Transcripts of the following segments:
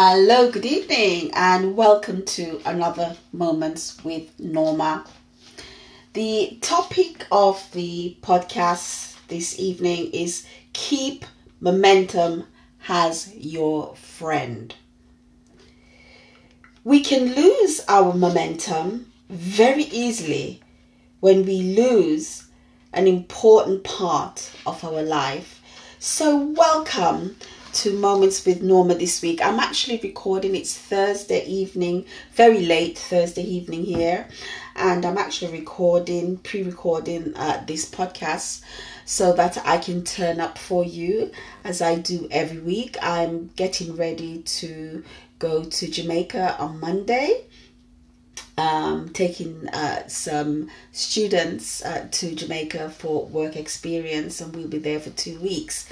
Hello, good evening, and welcome to another Moments with Norma. The topic of the podcast this evening is Keep Momentum as Your Friend. We can lose our momentum very easily when we lose an important part of our life. So, welcome to Moments with Norma this week. I'm actually recording, it's Thursday evening, very late Thursday evening here, and I'm actually recording, pre recording uh, this podcast so that I can turn up for you as I do every week. I'm getting ready to go to Jamaica on Monday um, taking uh, some students uh, to Jamaica for work experience, and we'll be there for two weeks.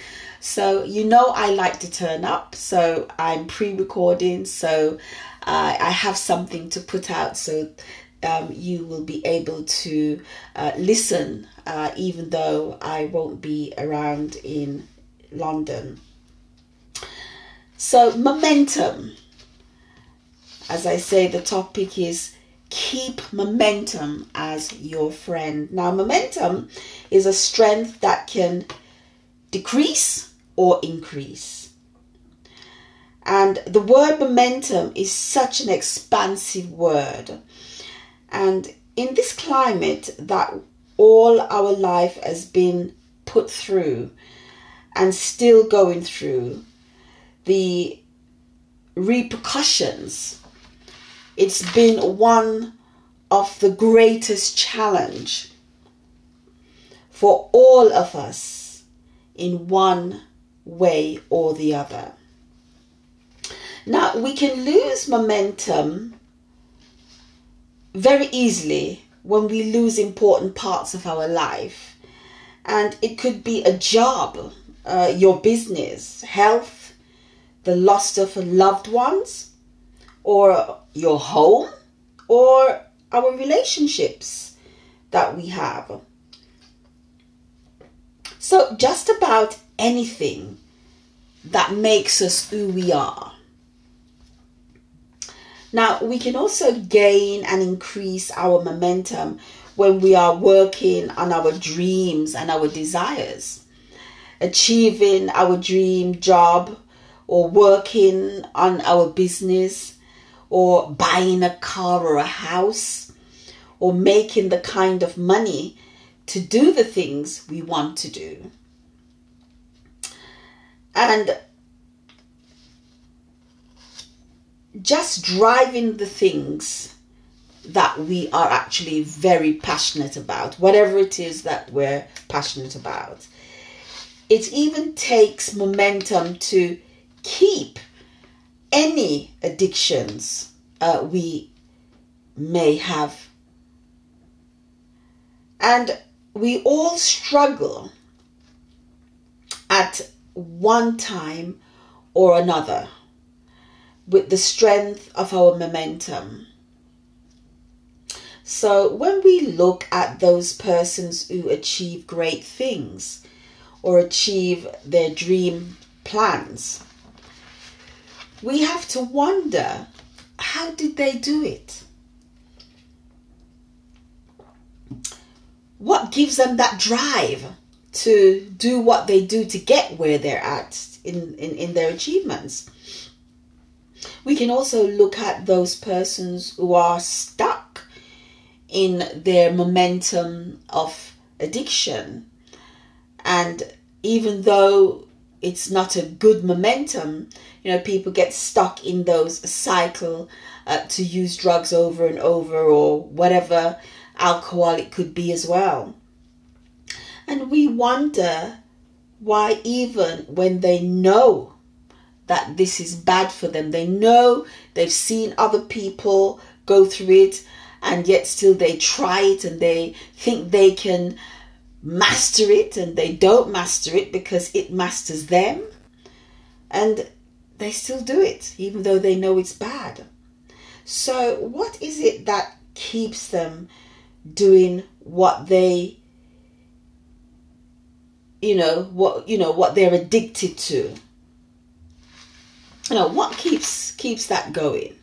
So, you know, I like to turn up, so I'm pre recording, so uh, I have something to put out so um, you will be able to uh, listen, uh, even though I won't be around in London. So, momentum. As I say, the topic is keep momentum as your friend. Now, momentum is a strength that can decrease or increase. And the word momentum is such an expansive word. And in this climate that all our life has been put through and still going through, the repercussions it's been one of the greatest challenge for all of us in one way or the other. Now, we can lose momentum very easily when we lose important parts of our life. And it could be a job, uh, your business, health, the loss of loved ones, or your home or our relationships that we have. So, just about anything that makes us who we are. Now, we can also gain and increase our momentum when we are working on our dreams and our desires, achieving our dream job or working on our business or buying a car or a house or making the kind of money to do the things we want to do. And just driving the things that we are actually very passionate about, whatever it is that we're passionate about. It even takes momentum to keep any addictions uh, we may have. And we all struggle at one time or another with the strength of our momentum. So, when we look at those persons who achieve great things or achieve their dream plans, we have to wonder how did they do it? What gives them that drive to do what they do to get where they're at in, in, in their achievements? We can also look at those persons who are stuck in their momentum of addiction. And even though it's not a good momentum. You know, people get stuck in those cycle uh, to use drugs over and over or whatever alcohol it could be as well. And we wonder why, even when they know that this is bad for them, they know they've seen other people go through it, and yet still they try it and they think they can master it and they don't master it because it masters them. And they still do it, even though they know it's bad. So, what is it that keeps them doing what they you know what you know what they're addicted to. You know what keeps keeps that going?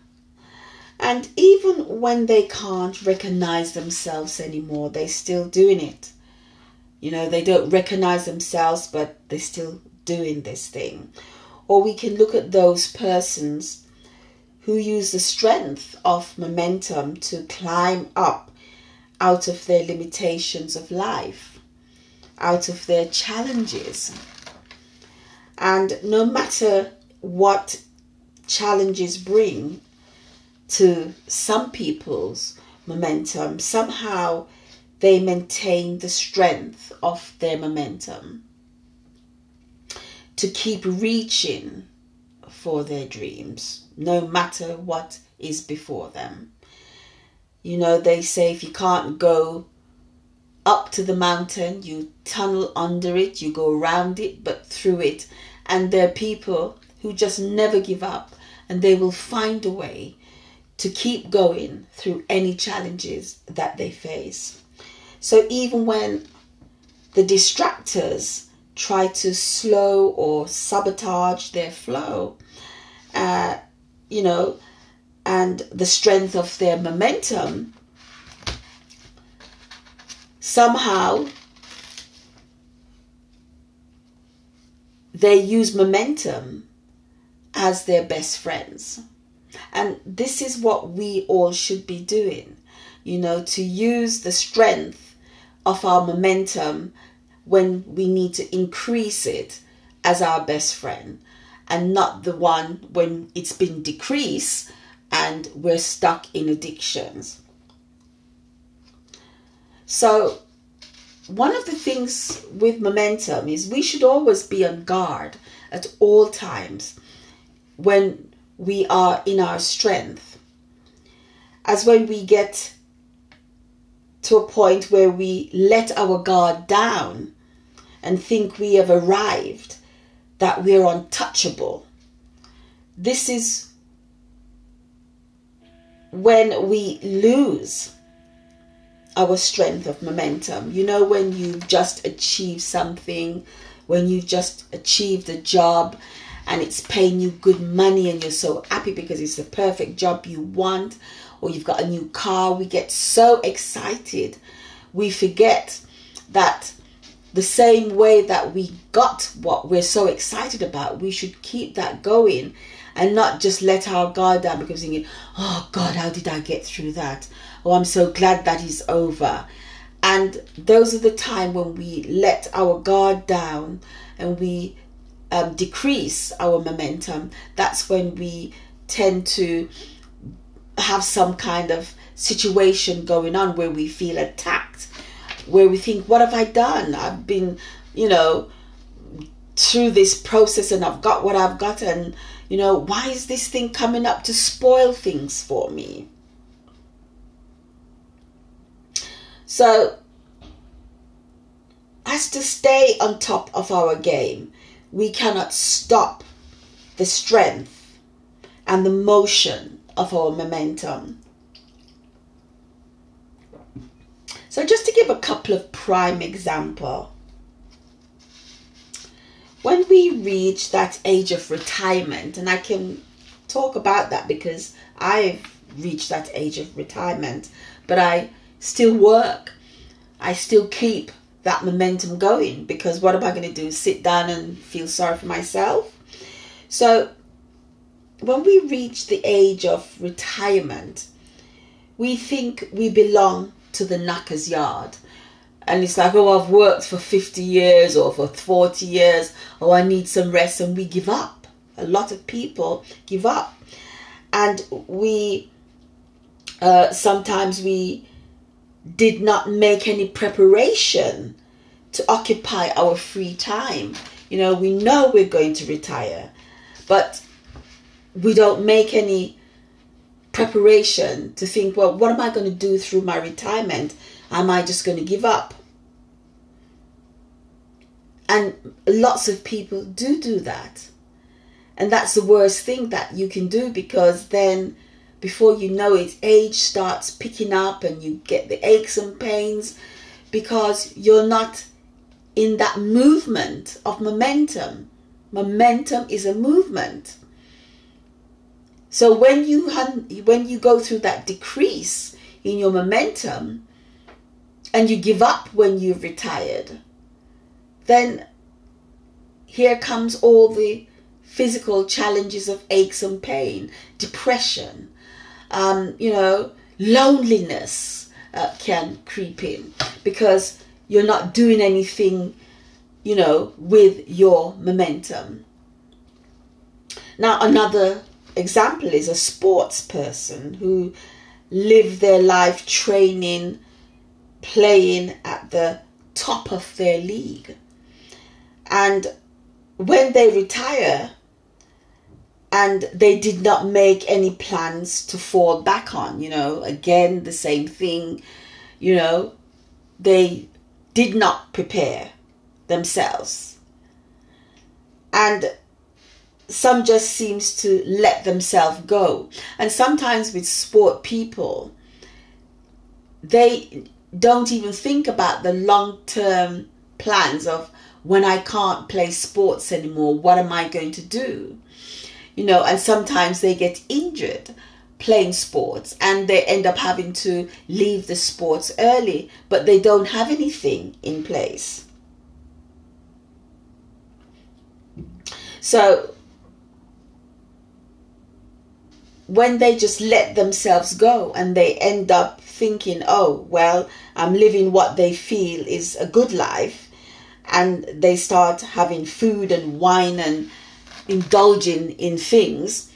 And even when they can't recognize themselves anymore they're still doing it. You know they don't recognize themselves but they're still doing this thing. Or we can look at those persons who use the strength of momentum to climb up out of their limitations of life out of their challenges and no matter what challenges bring to some people's momentum, somehow they maintain the strength of their momentum to keep reaching for their dreams, no matter what is before them. You know, they say if you can't go up to the mountain, you tunnel under it, you go around it, but through it. And there are people who just never give up and they will find a way to keep going through any challenges that they face. So even when the distractors try to slow or sabotage their flow, uh, you know, and the strength of their momentum, somehow they use momentum as their best friends. And this is what we all should be doing, you know, to use the strength of our momentum when we need to increase it as our best friend and not the one when it's been decreased and we're stuck in addictions. So, one of the things with momentum is we should always be on guard at all times when we are in our strength. As when we get to a point where we let our guard down and think we have arrived, that we're untouchable. This is when we lose our strength of momentum. You know, when you've just achieved something, when you've just achieved a job and it's paying you good money and you're so happy because it's the perfect job you want or you've got a new car, we get so excited. We forget that the same way that we got what we're so excited about, we should keep that going and not just let our guard down because thinking, oh God, how did I get through that? Oh, I'm so glad that is over. And those are the time when we let our guard down and we um, decrease our momentum, that's when we tend to have some kind of situation going on where we feel attacked, where we think, What have I done? I've been, you know, through this process and I've got what I've got, and, you know, why is this thing coming up to spoil things for me? So, as to stay on top of our game, we cannot stop the strength and the motion of our momentum. So just to give a couple of prime example, when we reach that age of retirement, and I can talk about that because I've reached that age of retirement, but I still work. I still keep that momentum going because what am I going to do? Sit down and feel sorry for myself? So, when we reach the age of retirement, we think we belong to the knacker's yard. And it's like, oh, I've worked for 50 years or for 40 years, oh, I need some rest, and we give up. A lot of people give up. And we, uh, sometimes we did not make any preparation to occupy our free time. You know, we know we're going to retire, but we don't make any preparation to think, well, what am I going to do through my retirement? Am I just going to give up? And lots of people do do that. And that's the worst thing that you can do because then before you know it, age starts picking up and you get the aches and pains because you're not in that movement of momentum. Momentum is a movement. So when you when you go through that decrease in your momentum and you give up when you've retired, then here comes all the physical challenges of aches and pain, depression, um, you know, loneliness uh, can creep in because you're not doing anything, you know, with your momentum. Now, another example is a sports person who live their life training, playing at the top of their league. And when they retire and they did not make any plans to fall back on, you know, again, the same thing, you know, they did not prepare themselves. And some just seems to let themselves go. And sometimes with sport people, they don't even think about the long term plans of when I can't play sports anymore, what am I going to do? You know, and sometimes they get injured playing sports and they end up having to leave the sports early, but they don't have anything in place. So when they just let themselves go and they end up thinking, oh, well, I'm living what they feel is a good life, and they start having food and wine and indulging in things,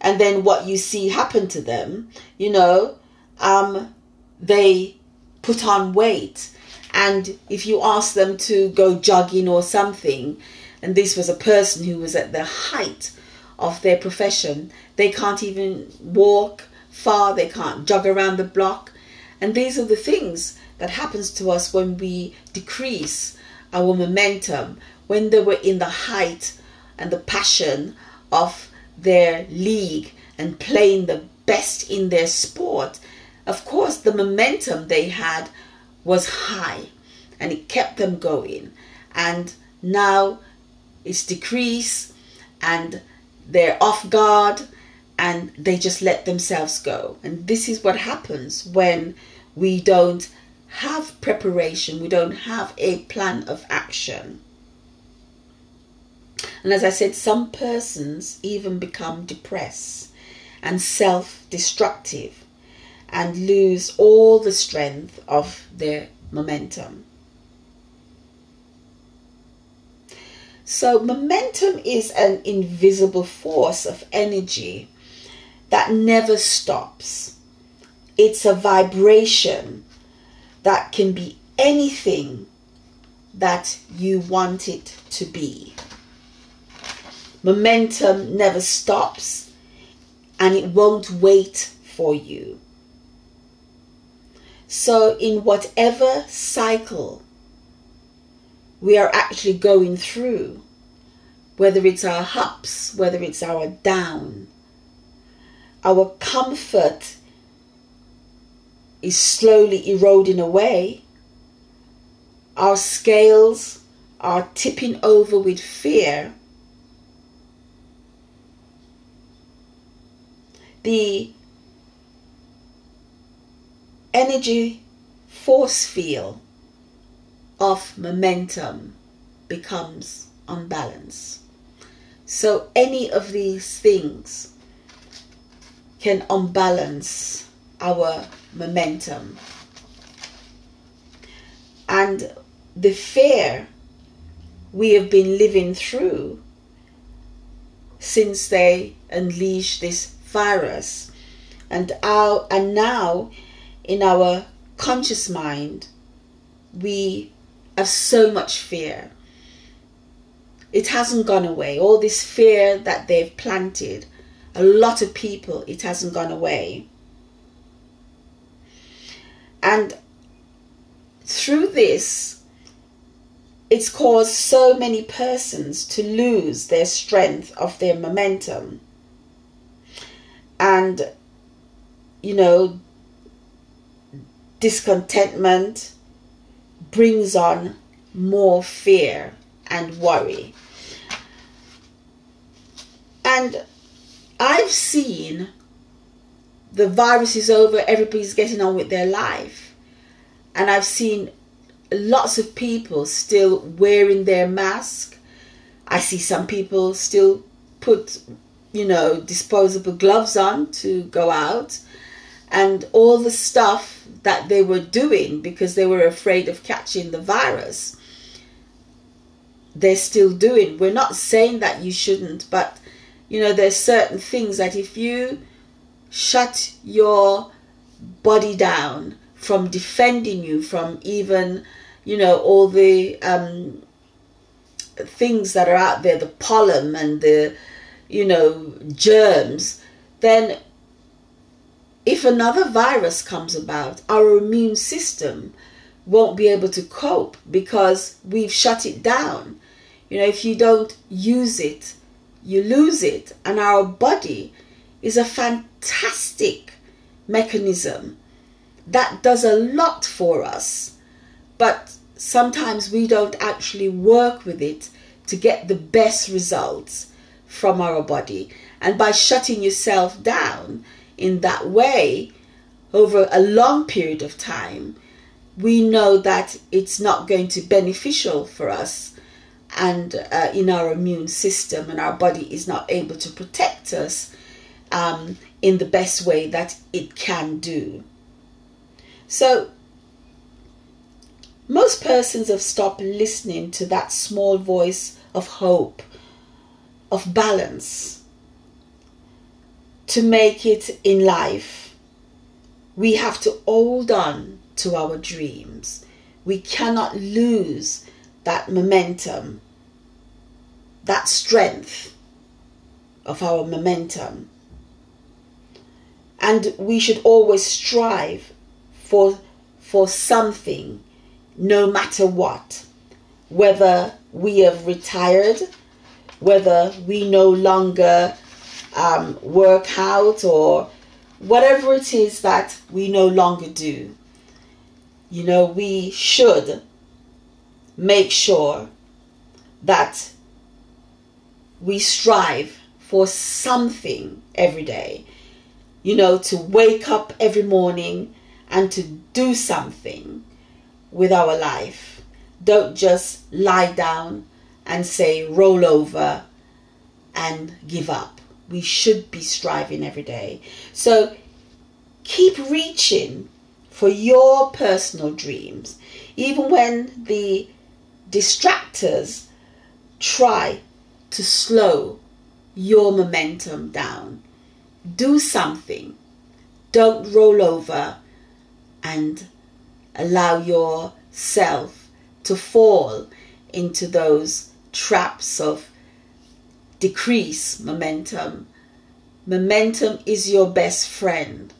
and then what you see happen to them, you know, um, they put on weight. And if you ask them to go jogging or something, and this was a person who was at the height of their profession. They can't even walk far, they can't jog around the block. And these are the things that happens to us when we decrease our momentum, when they were in the height and the passion of their league and playing the best in their sport. Of course, the momentum they had was high and it kept them going. And now it's decreased and they're off guard and they just let themselves go. And this is what happens when we don't have preparation, we don't have a plan of action. And as I said, some persons even become depressed and self destructive and lose all the strength of their momentum. So, momentum is an invisible force of energy that never stops. It's a vibration that can be anything that you want it to be. Momentum never stops and it won't wait for you. So, in whatever cycle we are actually going through, whether it's our ups, whether it's our down. Our comfort is slowly eroding away. Our scales are tipping over with fear. The energy force field of momentum becomes unbalanced. So, any of these things can unbalance our momentum. And the fear we have been living through since they unleashed this virus and our and now in our conscious mind we have so much fear. It hasn't gone away. All this fear that they've planted, a lot of people, it hasn't gone away. And through this, it's caused so many persons to lose their strength of their momentum. And, you know, discontentment, brings on more fear and worry. And I've seen the virus is over, everybody's getting on with their life. And I've seen lots of people still wearing their mask. I see some people still put, you know, disposable gloves on to go out. And all the stuff that they were doing because they were afraid of catching the virus, they're still doing. We're not saying that you shouldn't, but, you know, there's certain things that if you shut your body down from defending you from even you know all the um, things that are out there the pollen and the you know germs then if another virus comes about our immune system won't be able to cope because we've shut it down. You know if you don't use it you lose it. And our body is a fantastic mechanism that does a lot for us, but sometimes we don't actually work with it to get the best results from our body. And by shutting yourself down in that way over a long period of time, we know that it's not going to be beneficial for us and uh, in our immune system and our body is not able to protect us um, in the best way that it can do. So, most persons have stopped listening to that small voice of hope, of balance. To make it in life, we have to hold on to our dreams. We cannot lose that momentum, that strength of our momentum and we should always strive for for something no matter what whether we have retired whether we no longer um, work out or whatever it is that we no longer do you know we should make sure that we strive for something every day you know, to wake up every morning and to do something with our life. Don't just lie down and say, roll over and give up. We should be striving every day. So keep reaching for your personal dreams, even when the distractors try to slow your momentum down do something. Don't roll over and allow yourself to fall into those traps of decrease momentum. Momentum is your best friend.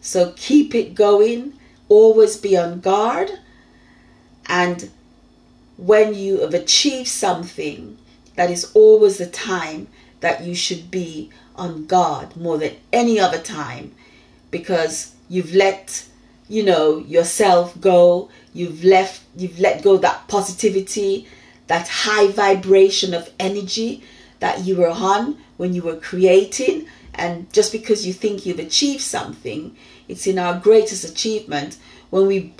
So keep it going, always be on guard, and when you have achieved something, that is always the time that you should be on guard more than any other time. Because you've let you know yourself go. You've left you've let go that positivity that high vibration of energy that you were on when you were creating. And just because you think you've achieved something it's in our greatest achievement when we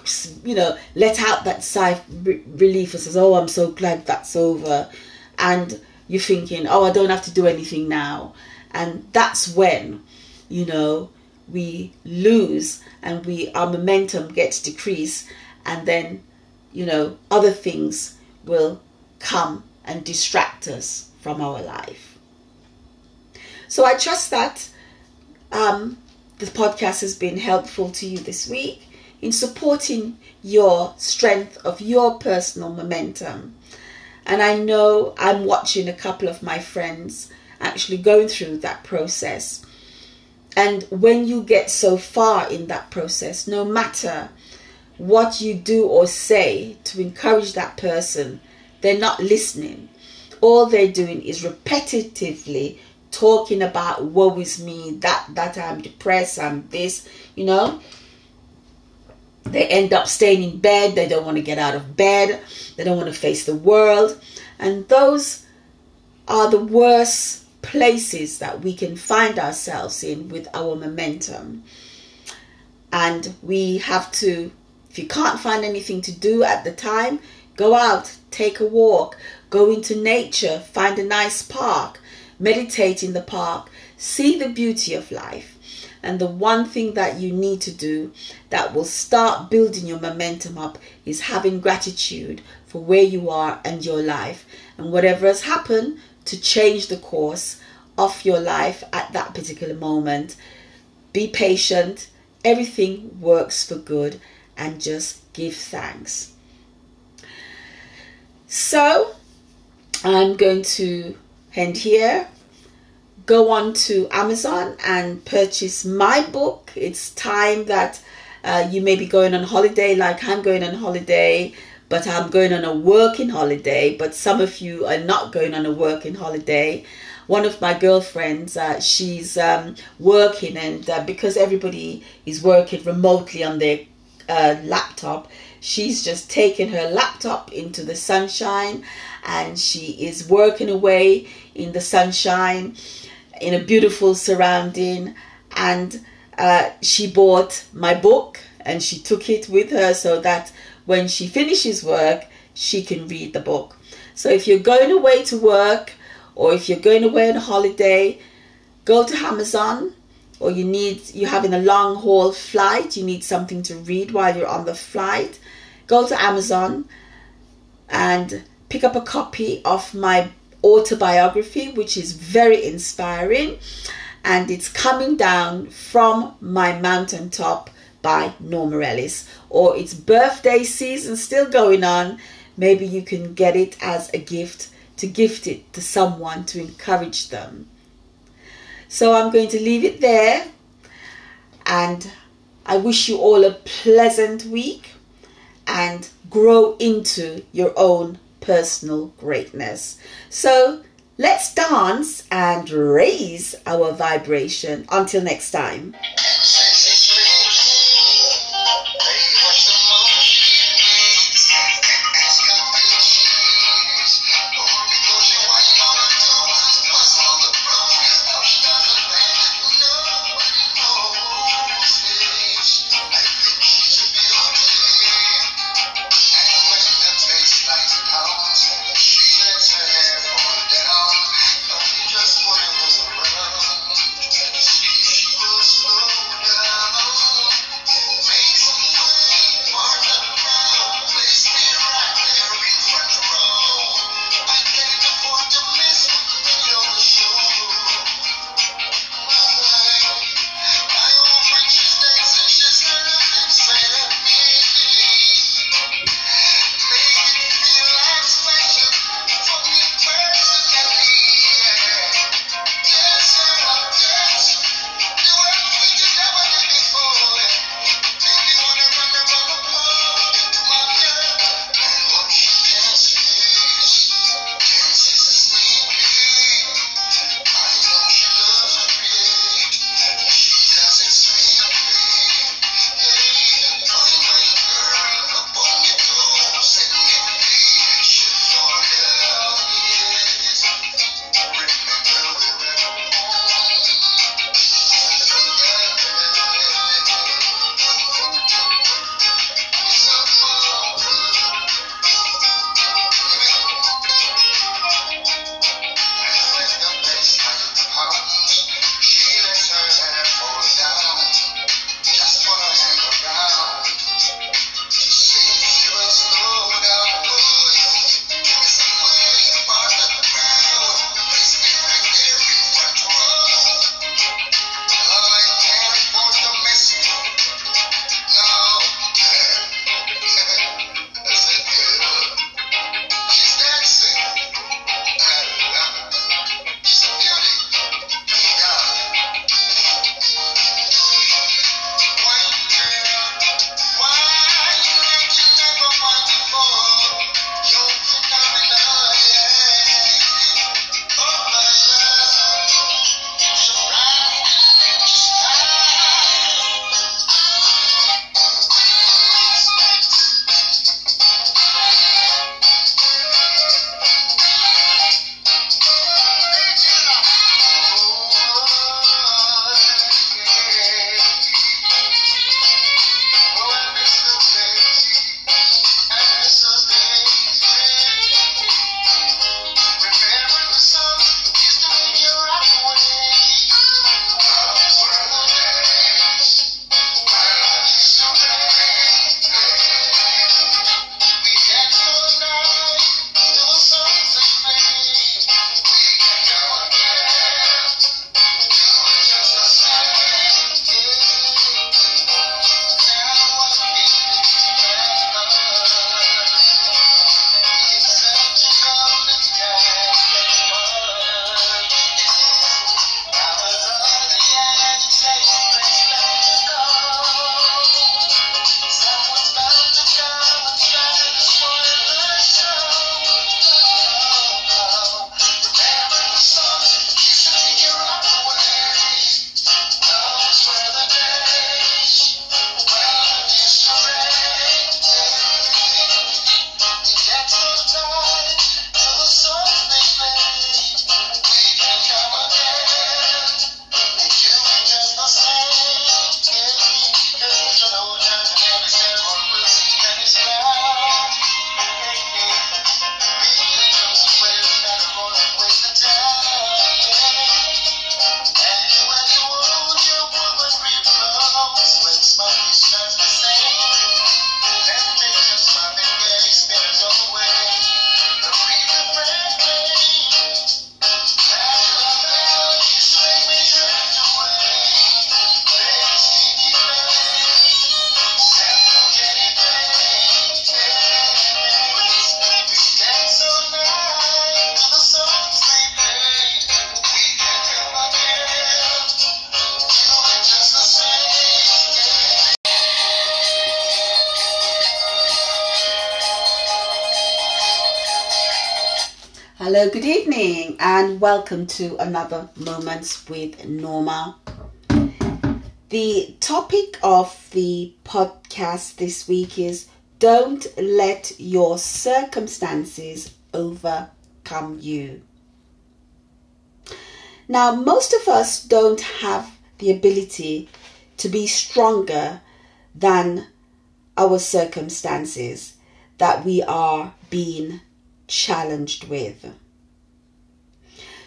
you know let out that sigh of relief and says oh i'm so glad that's over. And you're thinking oh i don't have to do anything now. And that's when you know we lose and we our momentum gets decreased. And then you know other things will come and distract us from our life so i trust that um, the podcast has been helpful to you this week in supporting your strength of your personal momentum and i know i'm watching a couple of my friends actually going through that process. And when you get so far in that process, no matter what you do or say to encourage that person, they're not listening. All they're doing is repetitively talking about woe is me, that that I'm depressed, I'm this, you know. They end up staying in bed, they don't want to get out of bed, they don't want to face the world. And those are the worst places that we can find ourselves in with our momentum. And we have to, if you can't find anything to do at the time, go out, take a walk, go into nature, find a nice park, meditate in the park, see the beauty of life. And the one thing that you need to do that will start building your momentum up is having gratitude for where you are and your life and whatever has happened to change the course of your life at that particular moment. Be patient, everything works for good, and just give thanks. So, I'm going to end here. Go on to Amazon and purchase my book. It's time that uh, you may be going on holiday, like I'm going on holiday, but I'm going on a working holiday. But some of you are not going on a working holiday one of my girlfriends, uh, she's um, working, and uh, because everybody is working remotely on their uh, laptop, she's just taken her laptop into the sunshine and she is working away in the sunshine in a beautiful surrounding. And uh, she bought my book and she took it with her so that when she finishes work, she can read the book. So if you're going away to work, or if you're going away on holiday, go to Amazon or you need you're having a long haul flight, you need something to read while you're on the flight, go to Amazon and pick up a copy of my autobiography, which is very inspiring, and it's coming down from my mountaintop by Norma Ellis, or it's birthday season still going on. Maybe you can get it as a gift to gift it to someone to encourage them. So I'm going to leave it there and I wish you all a pleasant week and grow into your own personal greatness. So let's dance and raise our vibration. Until next time. Hello, good evening, and welcome to another Moments with Norma. The topic of the podcast this week is Don't Let Your Circumstances Overcome You. Now, most of us don't have the ability to be stronger than our circumstances that we are being challenged with.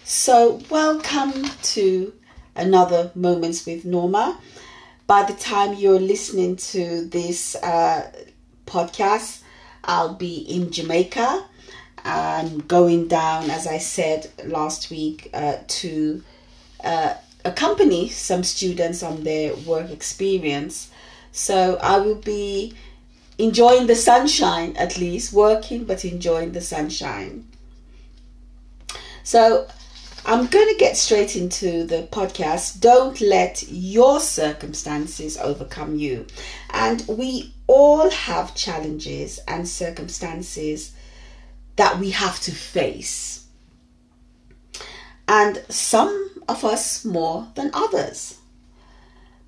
So, welcome to another Moments with Norma. By the time you're listening to this uh, podcast, I'll be in Jamaica. I'm going down, as I said last week, uh, to uh, accompany some students on their work experience. So I will be enjoying the sunshine at least, working but enjoying the sunshine. So I'm going to get straight into the podcast. Don't let your circumstances overcome you. And we all have challenges and circumstances that we have to face. And some of us more than others.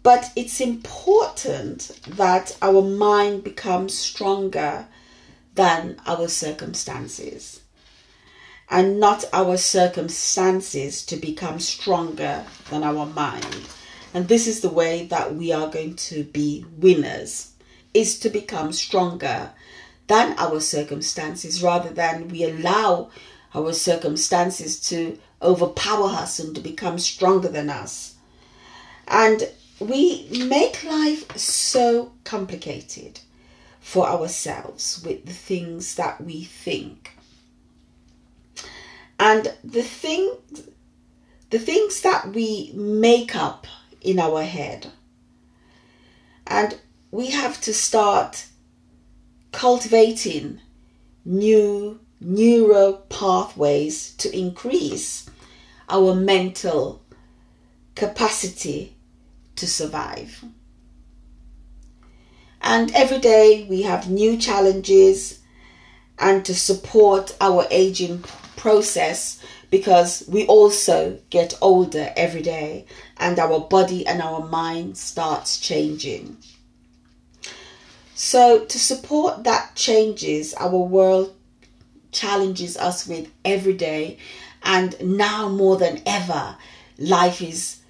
But it's important that our mind becomes stronger than our circumstances and not our circumstances to become stronger than our mind. And this is the way that we are going to be winners is to become stronger than our circumstances rather than we allow our circumstances to overpower us and to become stronger than us. And we make life so complicated for ourselves with the things that we think. And the thing the things that we make up in our head. And we have to start cultivating new neural pathways to increase our mental capacity to survive. And every day we have new challenges and to support our aging process because we also get older every day and our body and our mind starts changing. So to support that changes our world challenges us with every day and now more than ever life is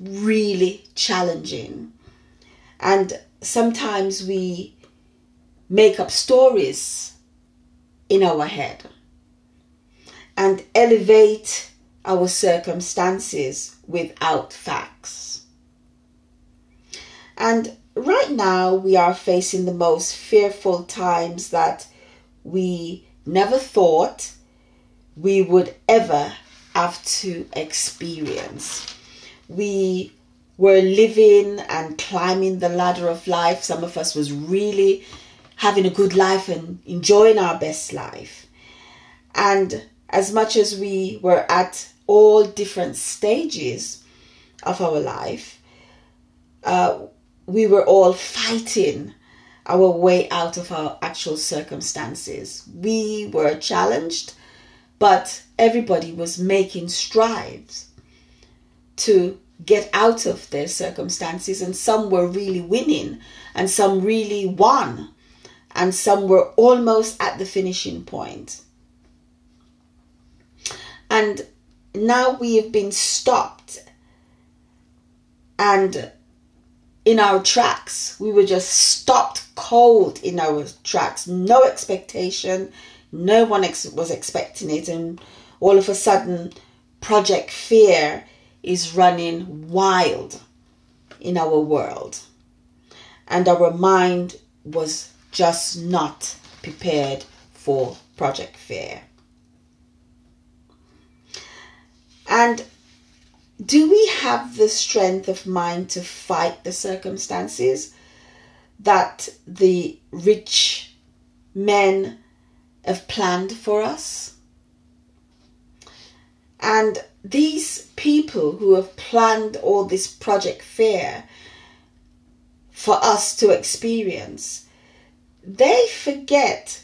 really challenging. And sometimes we make up stories in our head and elevate our circumstances without facts. And right now, we are facing the most fearful times that we never thought we would ever have to experience we were living and climbing the ladder of life. Some of us was really having a good life and enjoying our best life. And as much as we were at all different stages of our life, uh, we were all fighting our way out of our actual circumstances. We were challenged, but everybody was making strides to get out of their circumstances, and some were really winning, and some really won, and some were almost at the finishing point. And now we have been stopped and in our tracks. We were just stopped cold in our tracks. No expectation. No one ex- was expecting it. And all of a sudden, Project Fear is running wild in our world. And our mind was just not prepared for Project Fear. And do we have the strength of mind to fight the circumstances that the rich men have planned for us? And these people who have planned all this project fear for us to experience, they forget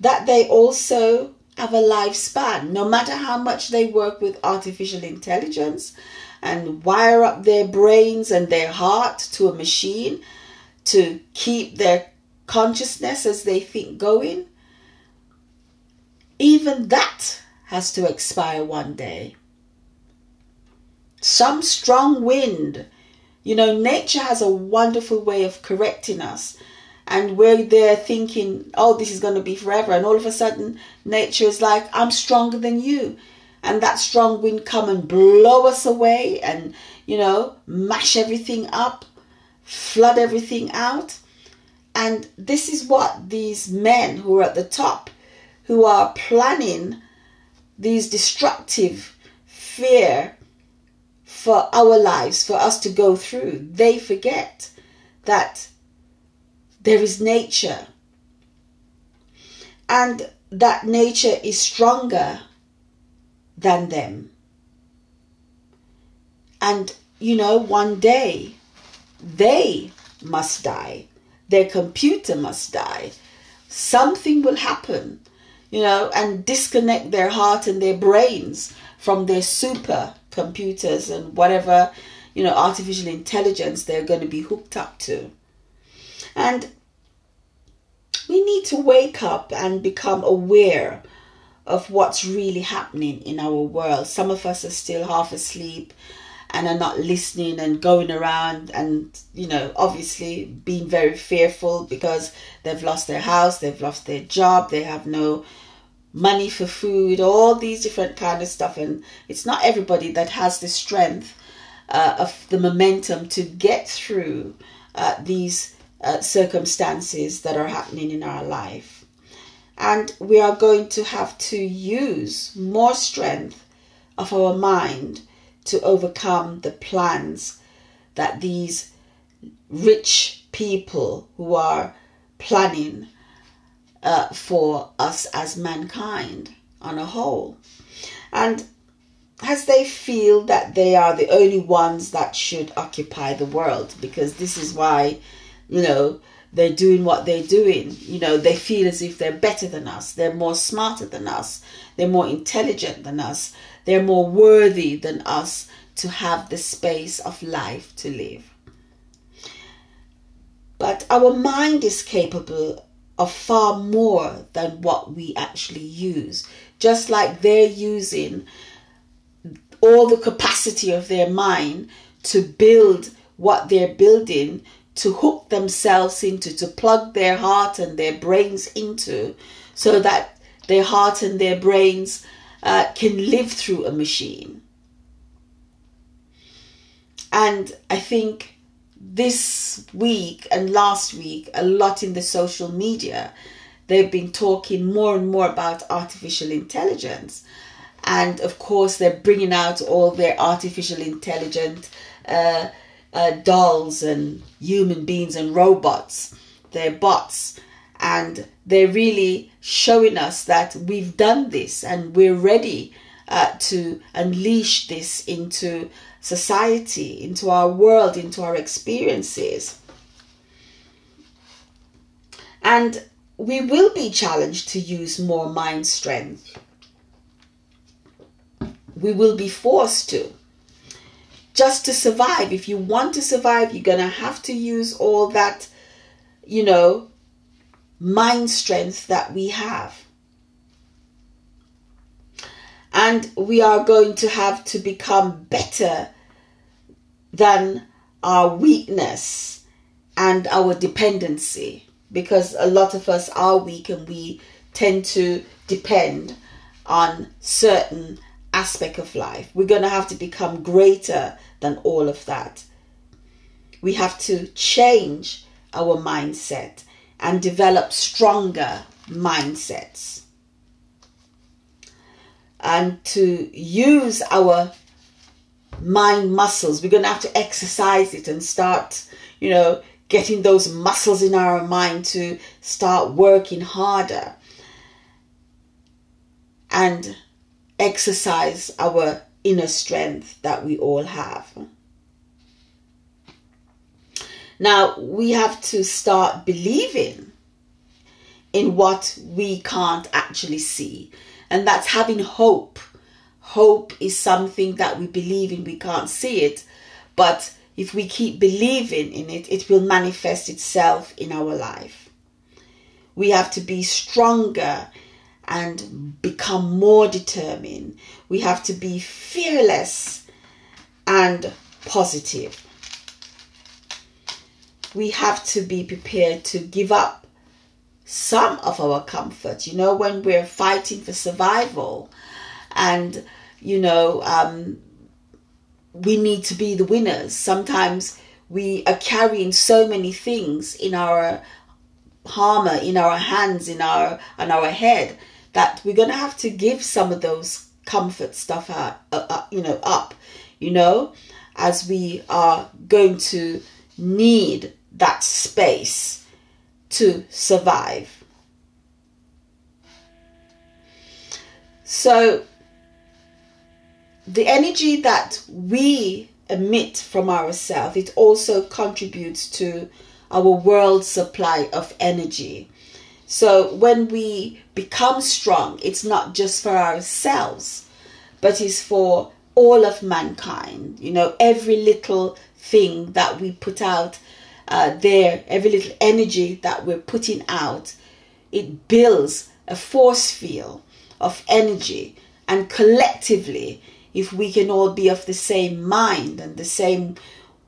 that they also have a lifespan. No matter how much they work with artificial intelligence and wire up their brains and their heart to a machine to keep their consciousness as they think going, even that has to expire one day. Some strong wind. You know, nature has a wonderful way of correcting us. And we're there thinking, oh, this is going to be forever. And all of a sudden, nature is like, I'm stronger than you. And that strong wind come and blow us away and, you know, mash everything up, flood everything out. And this is what these men who are at the top, who are planning these destructive fear for our lives, for us to go through, they forget that there is nature. And that nature is stronger than them. And, you know, one day they must die. Their computer must die. Something will happen, you know, and disconnect their heart and their brains from their super computers and whatever, you know, artificial intelligence they're going to be hooked up to. And we need to wake up and become aware of what's really happening in our world. Some of us are still half asleep and are not listening and going around and you know obviously being very fearful because they've lost their house they've lost their job they have no money for food all these different kind of stuff. And it's not everybody that has the strength uh, of the momentum to get through uh, these uh, circumstances that are happening in our life. And we are going to have to use more strength of our mind to overcome the plans that these rich people who are planning uh, for us as mankind on a whole. And as they feel that they are the only ones that should occupy the world, because this is why, you know, they're doing what they're doing. You know, they feel as if they're better than us, they're more smarter than us, they're more intelligent than us, they're more worthy than us to have the space of life to live. But our mind is capable of far more than what we actually use, just like they're using all the capacity of their mind to build what they're building to hook themselves into, to plug their heart and their brains into, so that their heart and their brains uh, can live through a machine. And I think this week and last week, a lot in the social media, they've been talking more and more about artificial intelligence. And of course, they're bringing out all their artificial intelligent uh, uh, dolls and human beings and robots. They're bots. And they're really showing us that we've done this and we're ready uh, to unleash this into society, into our world, into our experiences. And we will be challenged to use more mind strength. We will be forced to just to survive. If you want to survive, you're going to have to use all that, you know, mind strength that we have. And we are going to have to become better than our weakness and our dependency because a lot of us are weak and we tend to depend on certain aspect of life. We're going to have to become greater than all of that. We have to change our mindset and develop stronger mindsets. And to use our mind muscles, we're going to have to exercise it and start, you know, getting those muscles in our mind to start working harder and exercise our inner strength that we all have. Now we have to start believing in what we can't actually see. And that's having hope. Hope is something that we believe in, we can't see it, but if we keep believing in it, it will manifest itself in our life. We have to be stronger and become more determined. We have to be fearless and positive. We have to be prepared to give up some of our comfort. You know, when we're fighting for survival and, you know, um, we need to be the winners. Sometimes we are carrying so many things in our armor, in our hands, in our on our head that we're gonna have to give some of those comfort stuff out, uh, uh, you know, up, you know, as we are going to need that space to survive. So the energy that we emit from ourselves, it also contributes to our world supply of energy. So when we become strong, it's not just for ourselves, but it's for all of mankind. You know, every little thing that we put out uh, there, every little energy that we're putting out, it builds a force field of energy, and collectively if we can all be of the same mind and the same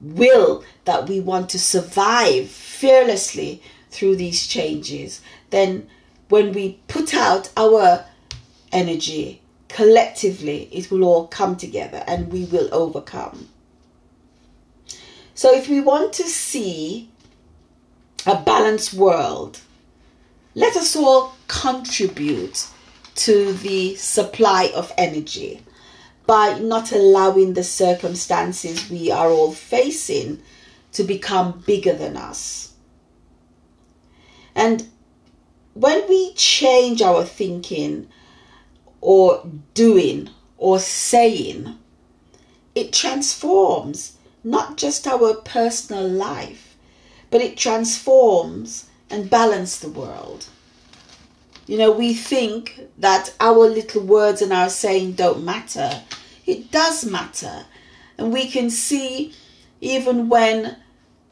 will that we want to survive fearlessly through these changes, then when we put out our energy collectively, it will all come together and we will overcome. So, if we want to see a balanced world, let us all contribute to the supply of energy by not allowing the circumstances we are all facing to become bigger than us. And when we change our thinking or doing or saying, it transforms not just our personal life, but it transforms and balances the world. You know, we think that our little words and our saying don't matter. It does matter. And we can see even when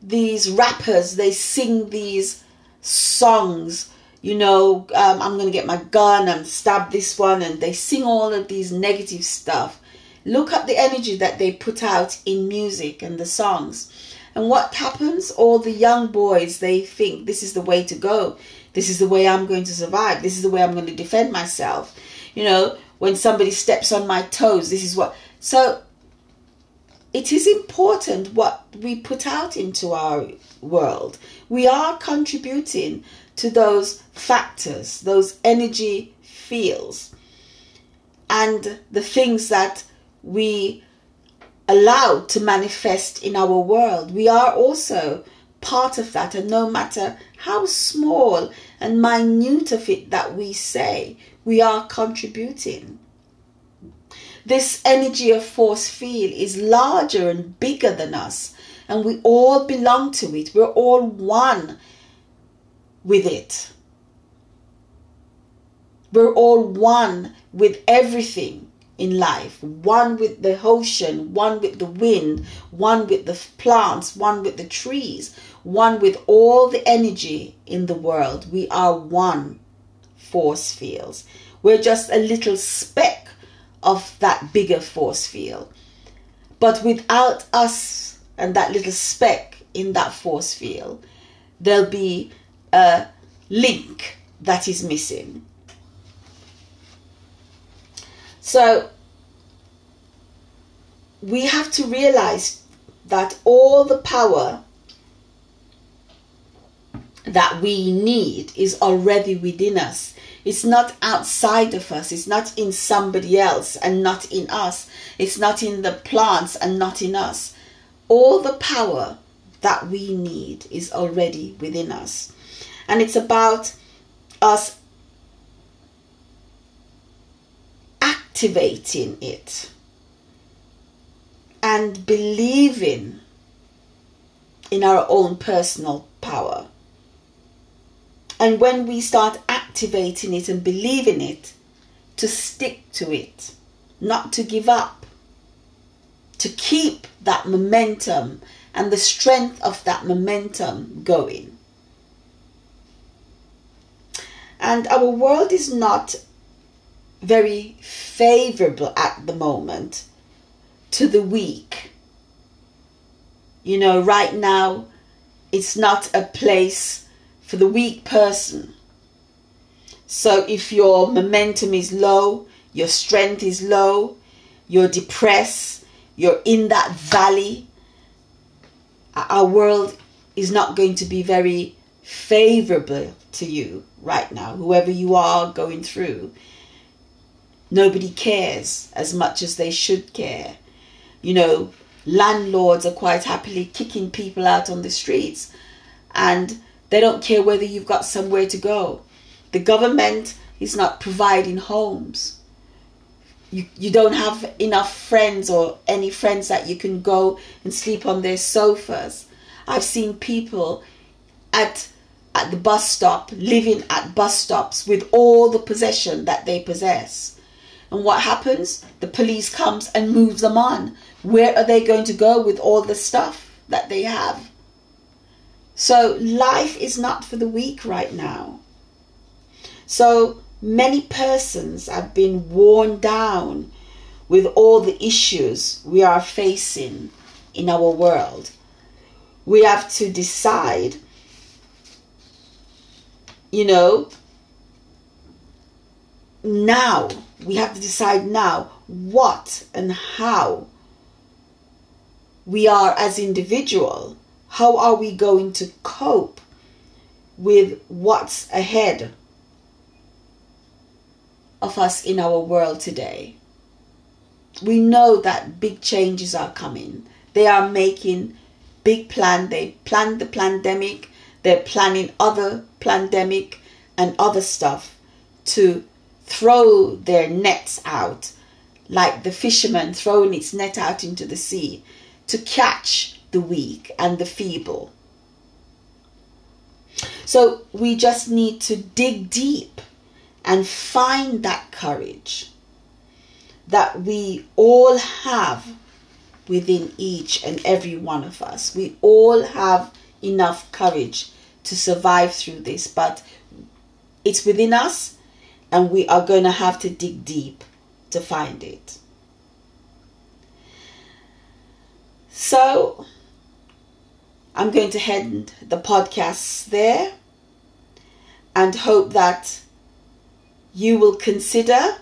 these rappers they sing these songs you know um, i'm gonna get my gun and stab this one and they sing all of these negative stuff look at the energy that they put out in music and the songs and what happens all the young boys they think this is the way to go this is the way I'm going to survive. This is the way I'm going to defend myself. You know, when somebody steps on my toes, this is what. So it is important what we put out into our world. We are contributing to those factors, those energy fields, and the things that we allow to manifest in our world. We are also part of that, and no matter how small and minute of it that we say, we are contributing. This energy of force field is larger and bigger than us, and we all belong to it. We're all one with it. We're all one with everything in life one with the ocean, one with the wind, one with the plants, one with the trees, one with all the energy in the world. We are one force fields. We're just a little speck of that bigger force field. But without us and that little speck in that force field, there'll be a link that is missing. So we have to realize that all the power that we need is already within us. It's not outside of us. It's not in somebody else and not in us. It's not in the plants and not in us. All the power that we need is already within us. And it's about us activating it and believing in our own personal power. And when we start activating it and believing it, to stick to it, not to give up, to keep that momentum and the strength of that momentum going. And our world is not very favorable at the moment to the weak. You know, right now, it's not a place for the weak person. So if your momentum is low, your strength is low, you're depressed, you're in that valley, our world is not going to be very favorable to you right now, whoever you are going through. Nobody cares as much as they should care. You know, landlords are quite happily kicking people out on the streets and they don't care whether you've got somewhere to go. The government is not providing homes. You, you don't have enough friends or any friends that you can go and sleep on their sofas. I've seen people at at the bus stop living at bus stops with all the possession that they possess. And what happens? The police comes and moves them on. Where are they going to go with all the stuff that they have? So life is not for the weak right now. So many persons have been worn down with all the issues we are facing in our world. We have to decide, you know, now, we have to decide now what and how we are as individual. How are we going to cope with what's ahead of us in our world today? We know that big changes are coming. They are making big plan. They planned the pandemic. They're planning other pandemic and other stuff to throw their nets out like the fisherman throwing its net out into the sea to catch the weak and the feeble. So we just need to dig deep and find that courage that we all have within each and every one of us. We all have enough courage to survive through this, but it's within us and we are going to have to dig deep to find it. So, I'm going to end the podcast there and hope that you will consider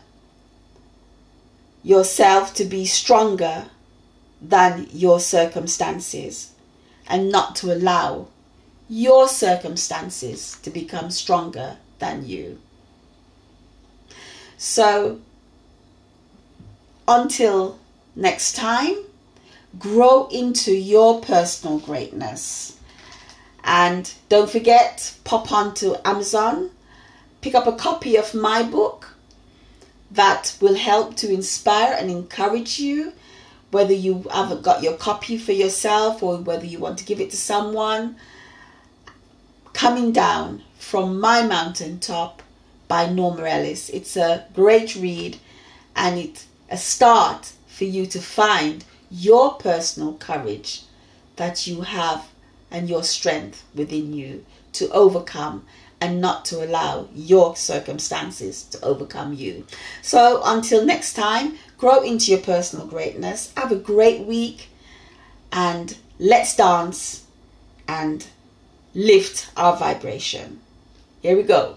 yourself to be stronger than your circumstances and not to allow your circumstances to become stronger than you. So, until next time, grow into your personal greatness. And don't forget, pop onto Amazon, pick up a copy of my book that will help to inspire and encourage you, whether you haven't got your copy for yourself or whether you want to give it to someone. Coming down from my mountaintop by Norma Ellis. It's a great read and it's a start for you to find your personal courage that you have and your strength within you to overcome and not to allow your circumstances to overcome you. So until next time, grow into your personal greatness. Have a great week and let's dance and lift our vibration. Here we go.